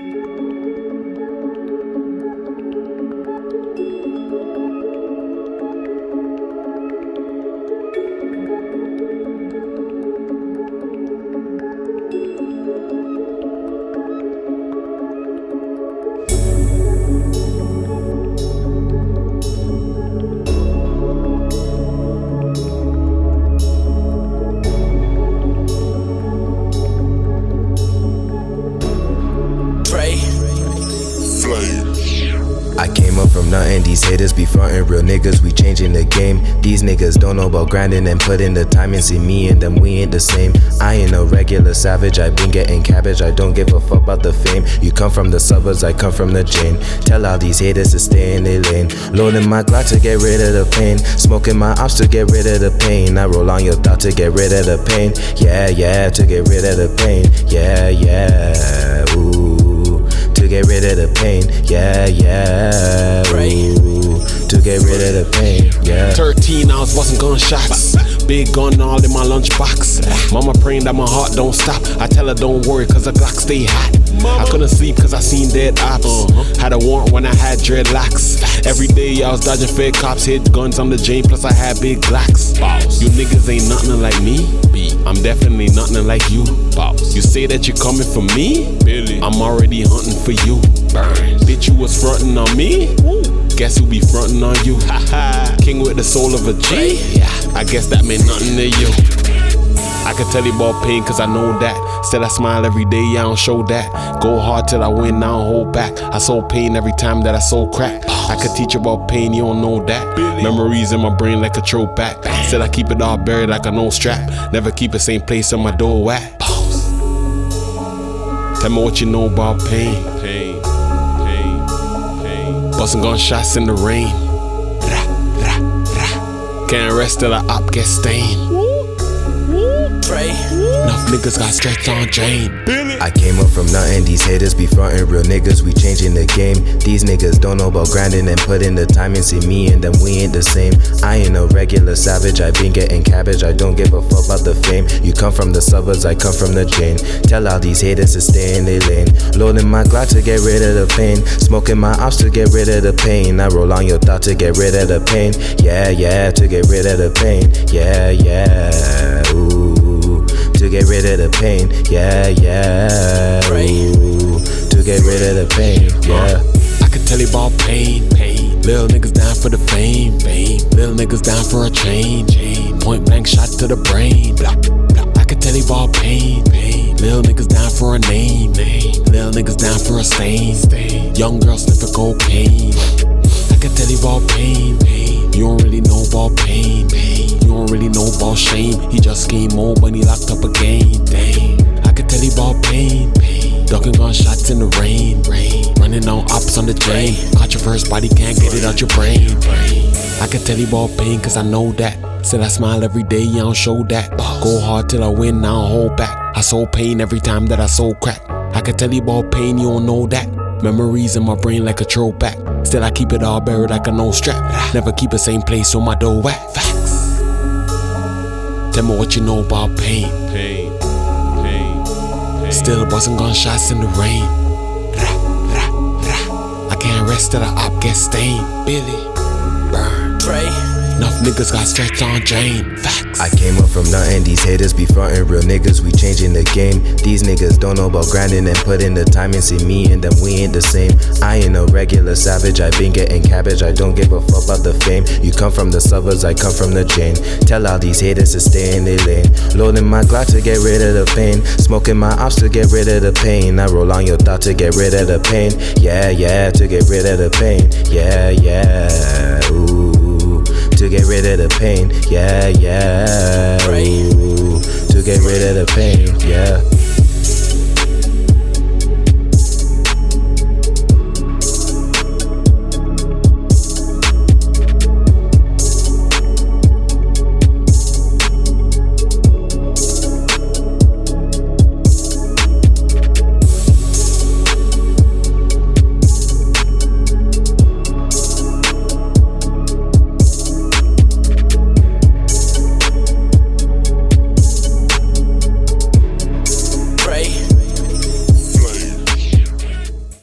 Música These haters be frontin' real niggas, we changing the game. These niggas don't know about grinding and putting the time in. See me and them, we ain't the same. I ain't a regular savage, I been getting cabbage. I don't give a fuck about the fame. You come from the suburbs, I come from the Jane. Tell all these haters to stay in their lane. Loading my Glock to get rid of the pain. Smoking my ops to get rid of the pain. I roll on your thought to get rid of the pain. Yeah, yeah, to get rid of the pain. Yeah, yeah, ooh. Get rid of the pain. Yeah, yeah, ooh to get rid of the pain. Yeah. 13, I was busting gunshots. Big gun all in my lunchbox. Mama praying that my heart don't stop. I tell her don't worry, cause the Glock stay hot. I couldn't sleep cause I seen dead ops. Uh-huh. Had a warrant when I had dreadlocks. Every day I was dodging fed cops, hit guns on the chain, plus I had big Glocks. You niggas ain't nothing like me. I'm definitely nothing like you. You say that you're coming for me? I'm already hunting for you. Bitch, you was fronting on me? Guess who be frontin' on you? King with the soul of a G. Yeah, I guess that meant nothing to you. I can tell you about pain cause I know that. Still I smile every day, I don't show that. Go hard till I win, I don't hold back. I sold pain every time that I sold crack. I could teach you about pain, you don't know that. Memories in my brain like a throwback. Still I keep it all buried like an old strap. Never keep the same place on my door at. Tell me what you know about pain. Busting gunshots in the rain. Can't rest till the op gets stained. Enough niggas got stretched on Jane. I came up from nothing, these haters be frontin' real niggas, we changing the game. These niggas don't know about grinding and putting the time in. See me and them, we ain't the same. I ain't a regular savage, I been getting cabbage, I don't give a fuck about the fame. You come from the suburbs, I come from the Jane. Tell all these haters to stay in their lane. Loading my Glock to get rid of the pain. Smoking my ops to get rid of the pain. I roll on your thought to get rid of the pain. Yeah, yeah, to get rid of the pain. Yeah, yeah, ooh Little niggas down for the fame, fame. Little niggas down for a chain. Point blank shot to the brain. Blah, blah. I could tell you about pain, pain. Little niggas down for a name, name. Little niggas down for a stain, stain. Young girl sniffing cocaine. I could tell you about pain, pain. You don't really know about pain, pain. You don't really know about shame. He just came home when he locked up again. Dang, I could tell you about pain, pain. Ducking gunshots in the rain, rain. Running on ops on the drain. Caught your first body, can't get it out your brain. brain. I could tell you about pain, cause I know that. Said I smile every day, I don't show that. Go hard till I win, I don't hold back. I sold pain every time that I sold crack. I could tell you about pain, you don't know that. Memories in my brain like a throwback. Still, I keep it all buried like an old strap. Never keep the same place on my door at. Facts. Tell me what you know about pain, pain. Still busting gunshots in the rain. Rah, rah, rah. I can't rest till the op gets stained. Billy, burn, pray. Enough niggas got stretched on Jane. Facts. I came up from nothing, these haters be frontin' real niggas, we changing the game. These niggas don't know about grinding and putting the time in. See me and them, we ain't the same. I ain't a regular savage, I been getting cabbage, I don't give a fuck about the fame. You come from the suburbs, I come from the Jane. Tell all these haters to stay in their lane. Loading my Glock to get rid of the pain. Smoking my ops to get rid of the pain. I roll on your thought to get rid of the pain. Yeah, yeah, to get rid of the pain. Yeah, yeah, ooh get rid of the pain. Yeah, yeah. Ooh, to get rid of the pain. Yeah.